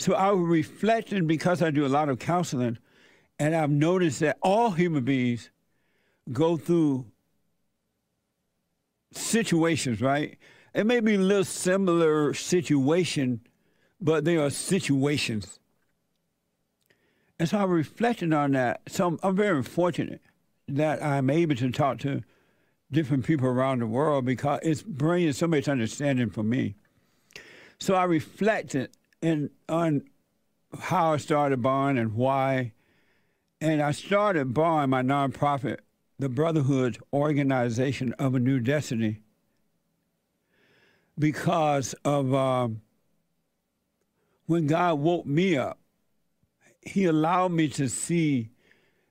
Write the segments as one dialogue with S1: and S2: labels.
S1: So I was reflecting because I do a lot of counseling, and I've noticed that all human beings go through situations, right? It may be a little similar situation, but they are situations. And so I reflected on that. So I'm, I'm very fortunate that I'm able to talk to different people around the world because it's bringing so much understanding for me. So I reflected in, on how I started Bond and why. And I started Bond, my nonprofit, the Brotherhood Organization of a New Destiny, because of um, when God woke me up, He allowed me to see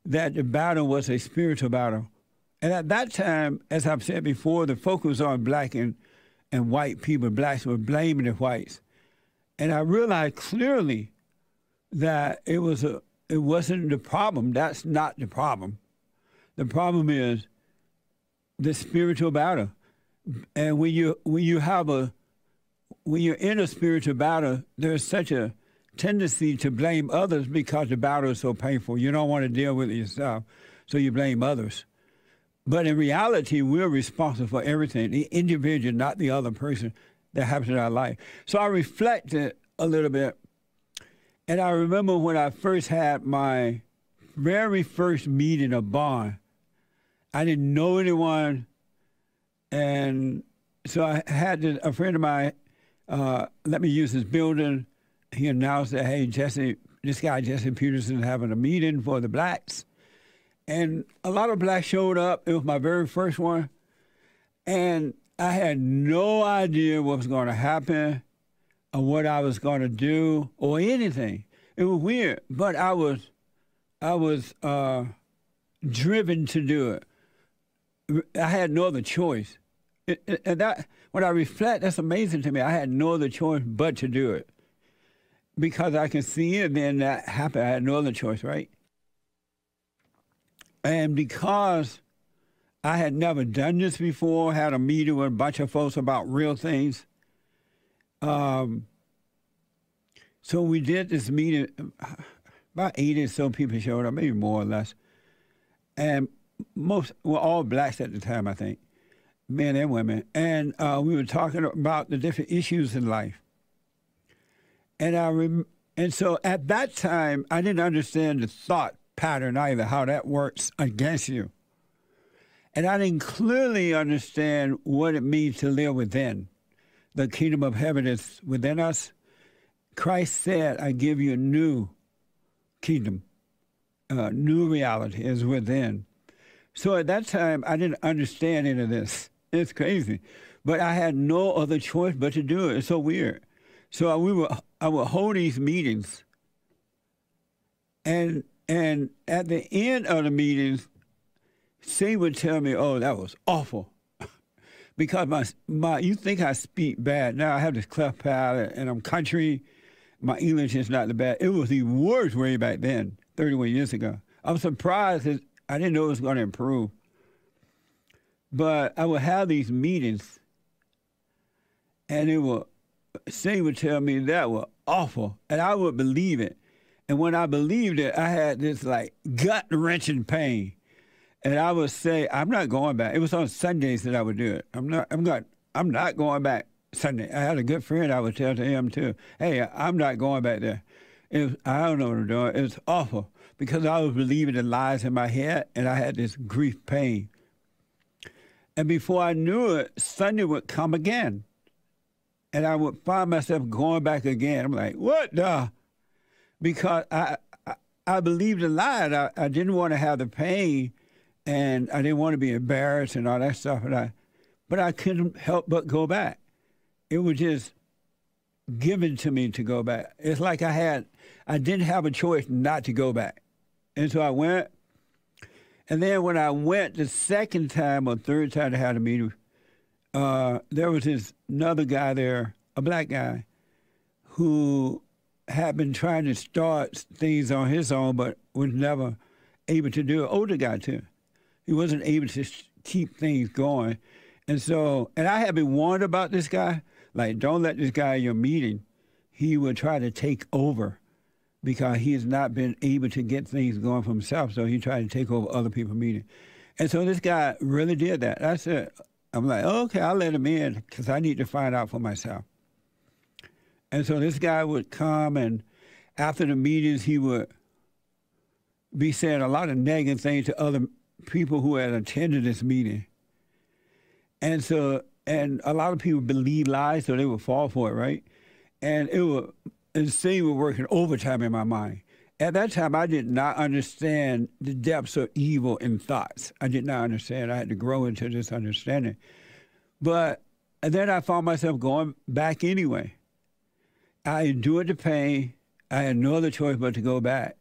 S1: that the battle was a spiritual battle. And at that time, as I've said before, the focus on black and, and white people. Blacks were blaming the whites. And I realized clearly that it was a it wasn't the problem. That's not the problem. The problem is the spiritual battle. And when you when you have a when you're in a spiritual battle, there's such a tendency to blame others because the battle is so painful. You don't want to deal with it yourself, so you blame others. But in reality, we're responsible for everything, the individual, not the other person that happens in our life. So I reflected a little bit and I remember when I first had my very first meeting of Bond, I didn't know anyone. And so I had to, a friend of mine uh, let me use his building. He announced that, hey, Jesse, this guy, Jesse Peterson, is having a meeting for the blacks. And a lot of blacks showed up. It was my very first one. And I had no idea what was going to happen or what I was going to do or anything. It was weird, but I was, I was uh, driven to do it. I had no other choice. and that, when I reflect, that's amazing to me. I had no other choice but to do it because I can see it. Then that happened. I had no other choice, right? And because I had never done this before, had a meeting with a bunch of folks about real things. Um, so we did this meeting. About eighty or so people showed up, maybe more or less, and most were all blacks at the time, I think, men and women. And uh, we were talking about the different issues in life. And I rem- and so at that time, I didn't understand the thought pattern either, how that works against you. And I didn't clearly understand what it means to live within. The kingdom of heaven is within us. Christ said, I give you a new kingdom, a new reality is within. So at that time, I didn't understand any of this. It's crazy. But I had no other choice but to do it. It's so weird. So we were, I would hold these meetings, and and at the end of the meetings, she would tell me, "Oh, that was awful," because my my you think I speak bad. Now I have this cleft palate, and I'm country. My English is not the best. It was the worst way back then, 31 years ago. I'm surprised that I didn't know it was going to improve. But I would have these meetings, and it would, she would tell me that was awful, and I would believe it. And when I believed it, I had this like gut wrenching pain. And I would say, I'm not going back. It was on Sundays that I would do it. I'm not I'm not I'm not going back Sunday. I had a good friend I would tell to him too, hey, I'm not going back there. Was, I don't know what I'm doing. It was awful because I was believing the lies in my head and I had this grief pain. And before I knew it, Sunday would come again. And I would find myself going back again. I'm like, what the? Because I, I, I believed the lie. I, I didn't want to have the pain and I didn't want to be embarrassed and all that stuff. And I, but I couldn't help but go back it was just given to me to go back. It's like I had, I didn't have a choice not to go back. And so I went. And then when I went the second time or third time to have a meeting, uh, there was this another guy there, a black guy, who had been trying to start things on his own, but was never able to do it. Older guy too. He wasn't able to keep things going. And so, and I had been warned about this guy, like, don't let this guy in your meeting. he would try to take over because he has not been able to get things going for himself. So he tried to take over other people's meetings. And so this guy really did that. I said, I'm like, okay, I'll let him in because I need to find out for myself. And so this guy would come, and after the meetings, he would be saying a lot of negative things to other people who had attended this meeting. And so, and a lot of people believe lies, so they would fall for it, right? And it and see, were working overtime in my mind. At that time, I did not understand the depths of evil in thoughts. I did not understand. I had to grow into this understanding. But then I found myself going back anyway. I endured the pain. I had no other choice but to go back.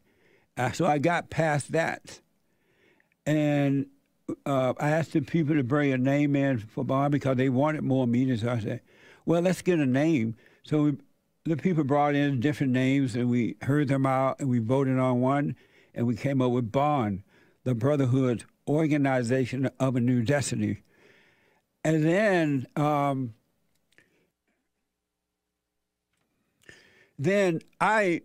S1: Uh, so I got past that. And uh, I asked the people to bring a name in for bond because they wanted more meetings. So I said, well, let's get a name. So we, the people brought in different names and we heard them out and we voted on one and we came up with Bond, the Brotherhood Organization of a New Destiny. And then um, then I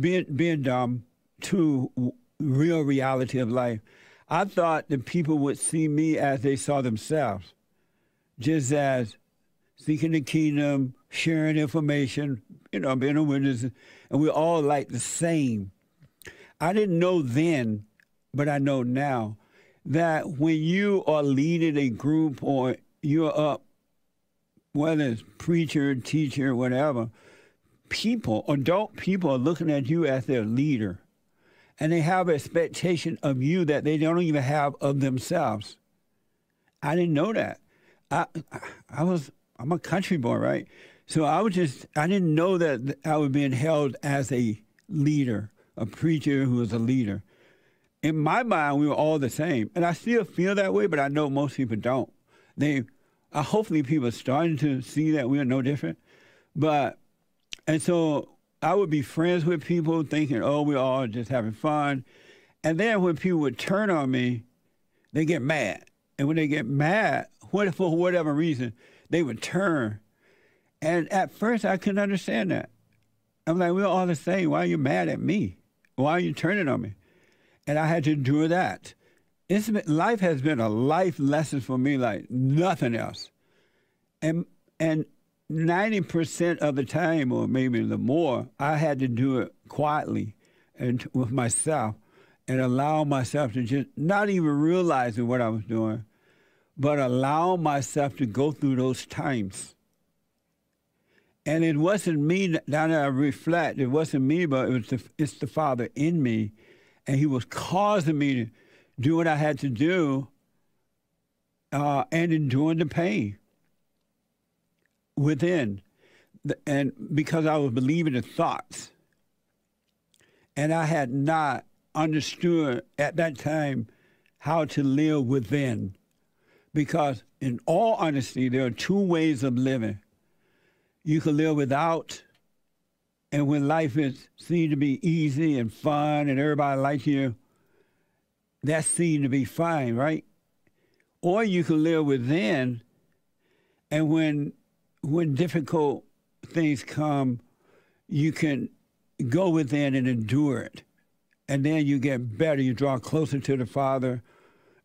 S1: being being dumb to real reality of life. I thought that people would see me as they saw themselves, just as seeking the kingdom, sharing information, you know, being a witness, and we're all like the same. I didn't know then, but I know now that when you are leading a group or you're up, whether it's preacher, teacher, whatever, people, adult people are looking at you as their leader. And they have expectation of you that they don't even have of themselves. I didn't know that. I I was I'm a country boy, right? So I was just I didn't know that I was being held as a leader, a preacher who was a leader in my mind, we were all the same, and I still feel that way. But I know most people don't. They, uh, hopefully, people are starting to see that we are no different. But, and so I would be friends with people, thinking, "Oh, we're all just having fun," and then when people would turn on me, they get mad, and when they get mad, what for whatever reason, they would turn. And at first, I couldn't understand that. I'm like, we're all the same. Why are you mad at me? Why are you turning on me? and I had to endure that. It's been, life has been a life lesson for me like nothing else. And and 90% of the time, or maybe the more, I had to do it quietly and with myself and allow myself to just not even realizing what I was doing, but allow myself to go through those times. And it wasn't me, now that I reflect, it wasn't me, but it was the, it's the Father in me and he was causing me to do what I had to do uh, and enduring the pain within. And because I was believing in thoughts, and I had not understood at that time how to live within. Because, in all honesty, there are two ways of living. You can live without and when life is seen to be easy and fun and everybody likes you, that's seen to be fine, right? Or you can live within, and when when difficult things come, you can go within and endure it, and then you get better. You draw closer to the Father.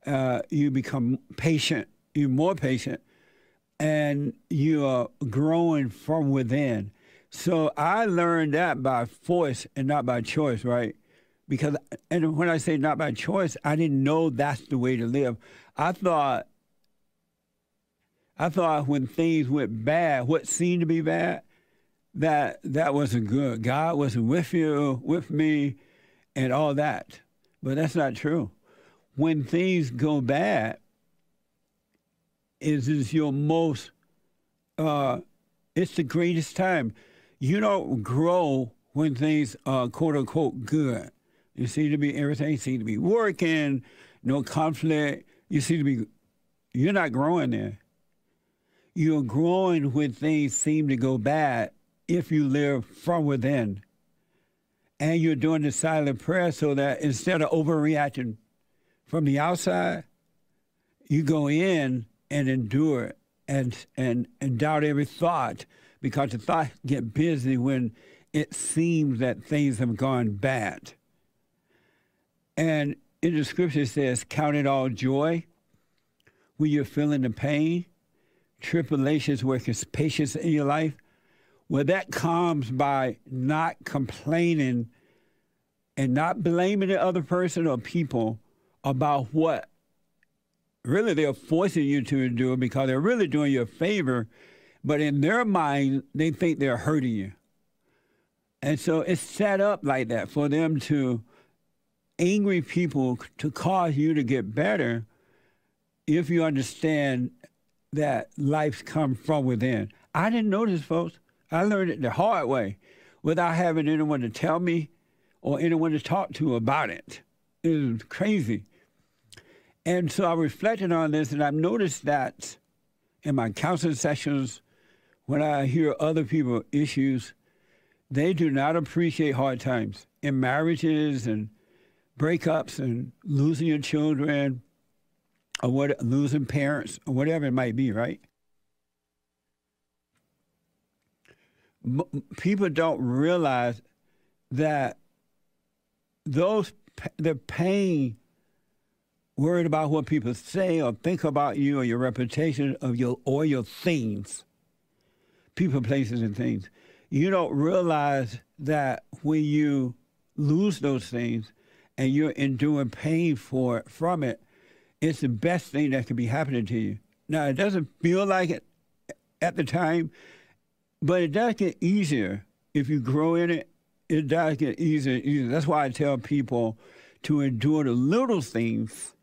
S1: Uh, you become patient. You're more patient, and you are growing from within. So I learned that by force and not by choice, right? Because, and when I say not by choice, I didn't know that's the way to live. I thought, I thought when things went bad, what seemed to be bad, that that wasn't good. God wasn't with you, with me, and all that. But that's not true. When things go bad, it is your most, uh, it's the greatest time you don't grow when things are quote unquote good. You seem to be everything seems to be working, no conflict. You seem to be you're not growing there. You're growing when things seem to go bad if you live from within. And you're doing the silent prayer so that instead of overreacting from the outside, you go in and endure and and and doubt every thought because the thoughts get busy when it seems that things have gone bad. And in the scripture it says, Count it all joy when you're feeling the pain, tribulations, working patience in your life. Well, that comes by not complaining and not blaming the other person or people about what really they're forcing you to do because they're really doing you a favor, but in their mind, they think they're hurting you. And so it's set up like that for them to angry people to cause you to get better if you understand that life's come from within. I didn't know this, folks. I learned it the hard way without having anyone to tell me or anyone to talk to about it. It was crazy. And so I reflected on this and I've noticed that in my counseling sessions, when I hear other people issues, they do not appreciate hard times in marriages and breakups and losing your children or what losing parents or whatever it might be, right? people don't realize that those the pain worried about what people say or think about you or your reputation of your or your things people places and things you don't realize that when you lose those things and you're enduring pain for from it it's the best thing that could be happening to you now it doesn't feel like it at the time but it does get easier if you grow in it. It does get easier. easier. That's why I tell people to endure the little things.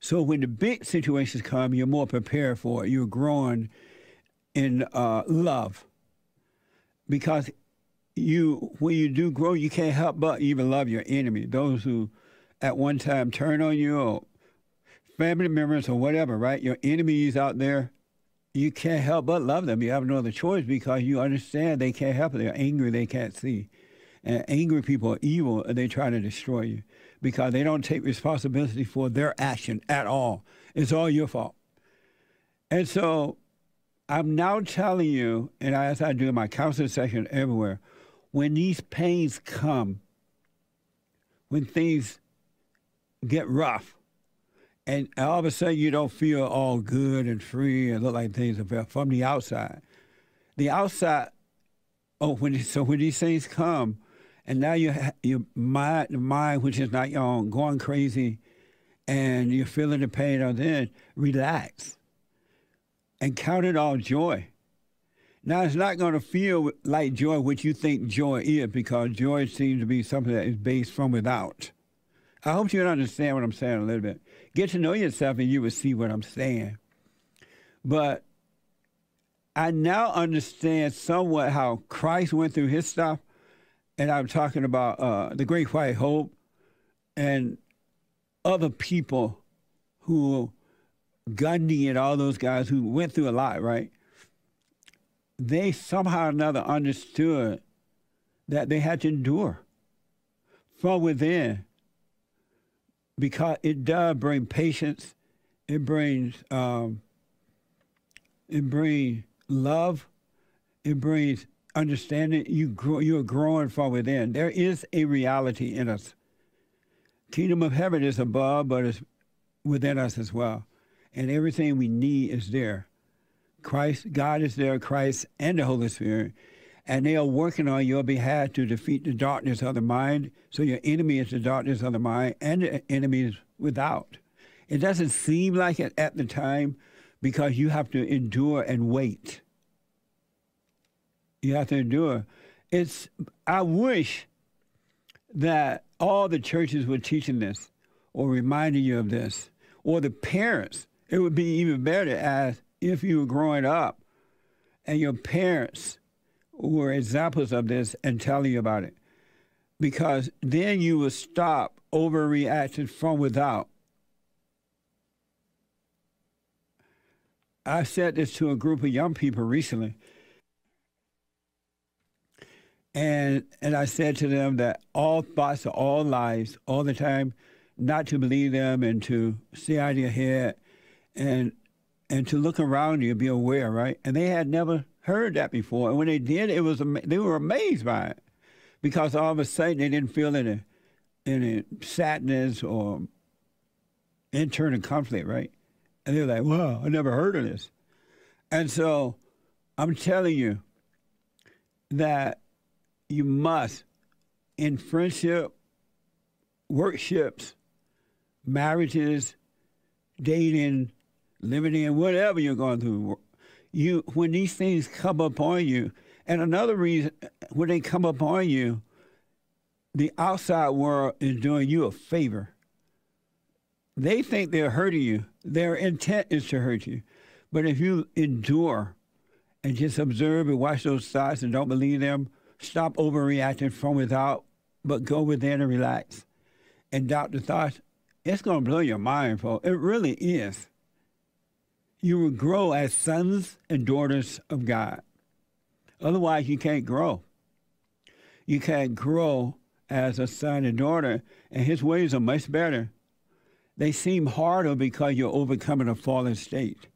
S1: So when the big situations come, you're more prepared for it. You're growing in uh, love, because you when you do grow, you can't help but even love your enemy. Those who at one time turn on you, or family members, or whatever. Right, your enemies out there you can't help but love them. You have no other choice because you understand they can't help it. They're angry, they can't see. And angry people are evil and they try to destroy you because they don't take responsibility for their action at all. It's all your fault. And so I'm now telling you, and as I do in my counseling session everywhere, when these pains come, when things get rough, and all of a sudden you don't feel all good and free and look like things are from the outside. The outside, oh, when so when these things come, and now you your mind, mind which is not your own, going crazy, and you're feeling the pain, or then relax, and count it all joy. Now it's not going to feel like joy, which you think joy is, because joy seems to be something that is based from without. I hope you understand what I'm saying a little bit get to know yourself and you will see what I'm saying. But I now understand somewhat how Christ went through his stuff. And I'm talking about uh, the Great White Hope and other people who, Gandhi and all those guys who went through a lot, right? They somehow or another understood that they had to endure from within because it does bring patience. It brings um, it brings love. It brings understanding. You grow, you are growing from within. There is a reality in us. Kingdom of heaven is above, but it's within us as well, and everything we need is there. Christ, God is there. Christ and the Holy Spirit and they are working on your behalf to defeat the darkness of the mind. So your enemy is the darkness of the mind, and the enemy is without. It doesn't seem like it at the time because you have to endure and wait. You have to endure. It's. I wish that all the churches were teaching this or reminding you of this, or the parents. It would be even better as if you were growing up and your parents were examples of this and tell you about it. Because then you will stop overreacting from without. I said this to a group of young people recently. And and I said to them that all thoughts are all lies all the time, not to believe them and to see out of your head and and to look around you, be aware, right? And they had never heard that before. And when they did, it was they were amazed by it because all of a sudden they didn't feel any any sadness or internal conflict, right? And they're like, "Wow, I never heard of this." And so, I'm telling you that you must, in friendship, workships, marriages, dating, living in whatever you're going through, you when these things come upon you, and another reason when they come upon you, the outside world is doing you a favor. They think they're hurting you. Their intent is to hurt you. But if you endure and just observe and watch those thoughts and don't believe them, stop overreacting from without, but go within and relax and doubt the thoughts, it's going to blow your mind, folks. It really is you will grow as sons and daughters of God. Otherwise, you can't grow. You can't grow as a son and daughter, and his ways are much better. They seem harder because you're overcoming a fallen state.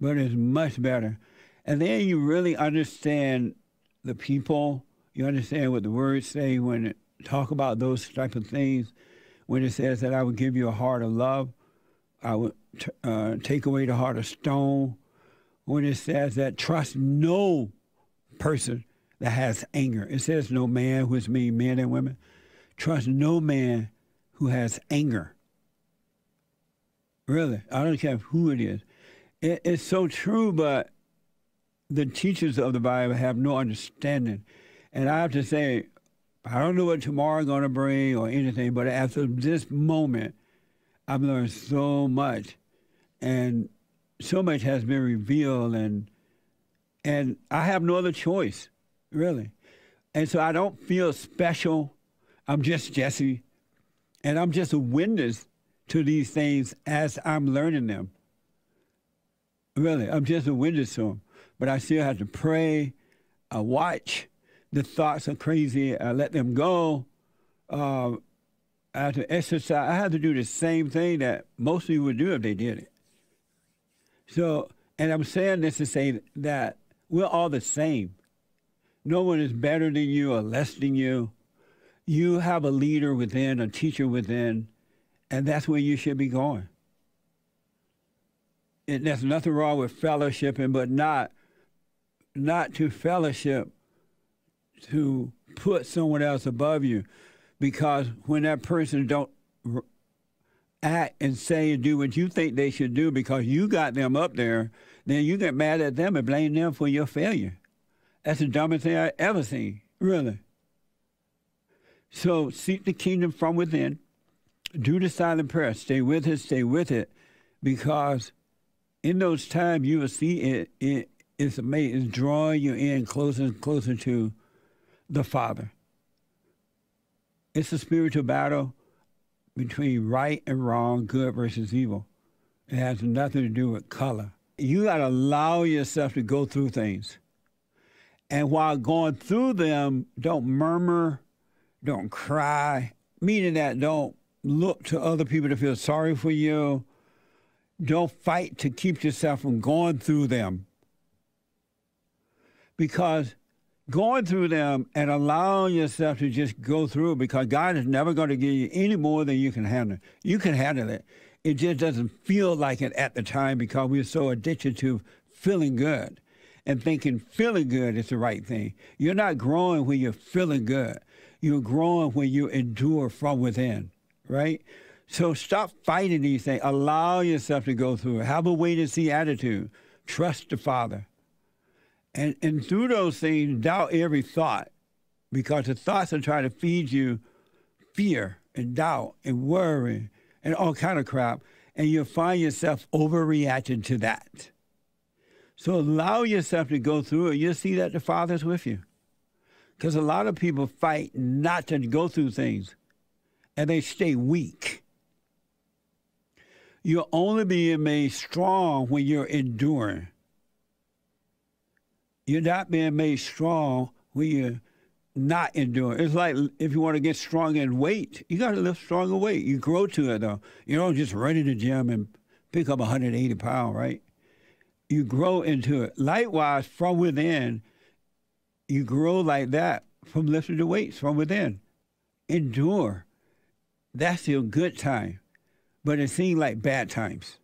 S1: But it's much better. And then you really understand the people. You understand what the words say when it talk about those type of things. When it says that I will give you a heart of love, I t- uh, take away the heart of stone. When it says that trust no person that has anger, it says no man, which means men and women. Trust no man who has anger. Really, I don't care who it is. It, it's so true, but the teachers of the Bible have no understanding. And I have to say, I don't know what tomorrow is going to bring or anything, but after this moment, I've learned so much, and so much has been revealed, and and I have no other choice, really. And so I don't feel special. I'm just Jesse, and I'm just a witness to these things as I'm learning them. Really, I'm just a witness to them. But I still have to pray, I watch. The thoughts are crazy. I let them go. Uh, I have to exercise. I had to do the same thing that most people would do if they did it. So, and I'm saying this to say that we're all the same. No one is better than you or less than you. You have a leader within, a teacher within, and that's where you should be going. And there's nothing wrong with fellowshipping, but not not to fellowship to put someone else above you because when that person don't act and say and do what you think they should do because you got them up there, then you get mad at them and blame them for your failure. That's the dumbest thing I ever seen, really. So seek the kingdom from within. Do the silent prayer. Stay with it. Stay with it, because in those times you will see it. it it's amazing. It's drawing you in closer and closer to the Father. It's a spiritual battle between right and wrong, good versus evil. It has nothing to do with color. You got to allow yourself to go through things. And while going through them, don't murmur, don't cry, meaning that don't look to other people to feel sorry for you. Don't fight to keep yourself from going through them. Because going through them and allowing yourself to just go through because God is never going to give you any more than you can handle. You can handle it. It just doesn't feel like it at the time because we're so addicted to feeling good and thinking feeling good is the right thing. You're not growing when you're feeling good. You're growing when you endure from within, right? So stop fighting these things. Allow yourself to go through. Have a wait and see attitude. Trust the Father. And, and through those things, doubt every thought because the thoughts are trying to feed you fear and doubt and worry and all kind of crap. And you'll find yourself overreacting to that. So allow yourself to go through it. You'll see that the Father's with you. Because a lot of people fight not to go through things and they stay weak. You'll only be made strong when you're enduring. You're not being made strong when you're not enduring. It's like if you want to get strong in weight, you got to lift stronger weight. You grow to it though. You don't just run in the gym and pick up 180 pounds, right? you grow into it. Likewise, from within, you grow like that from lifting the weights from within. Endure. That's your good time. But it seems like bad times.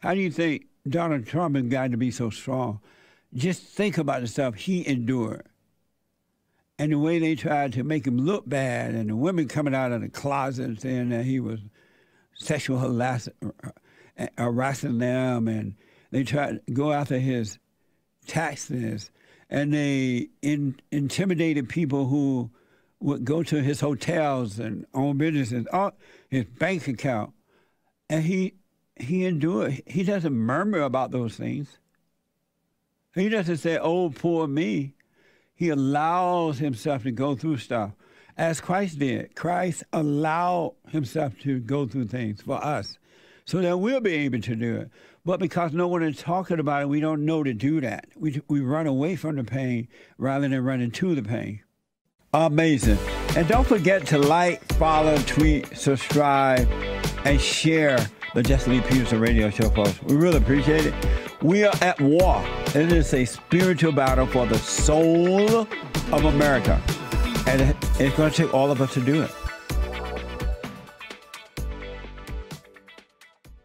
S1: How do you think Donald Trump has got to be so strong? Just think about the stuff he endured. And the way they tried to make him look bad, and the women coming out of the closet saying that he was sexual harassing, harassing them, and they tried to go after his taxes, and they in, intimidated people who would go to his hotels and own businesses, all, his bank account, and he he endured. He doesn't murmur about those things. He doesn't say, "Oh, poor me." He allows himself to go through stuff, as Christ did. Christ allowed himself to go through things for us, so that we'll be able to do it. But because no one is talking about it, we don't know to do that. We we run away from the pain rather than running to the pain. Amazing. And don't forget to like, follow, tweet, subscribe, and share the Jesse Lee Peterson radio show, folks. We really appreciate it. We are at war. It is a spiritual battle for the soul of America. And it's going to take all of us to do it.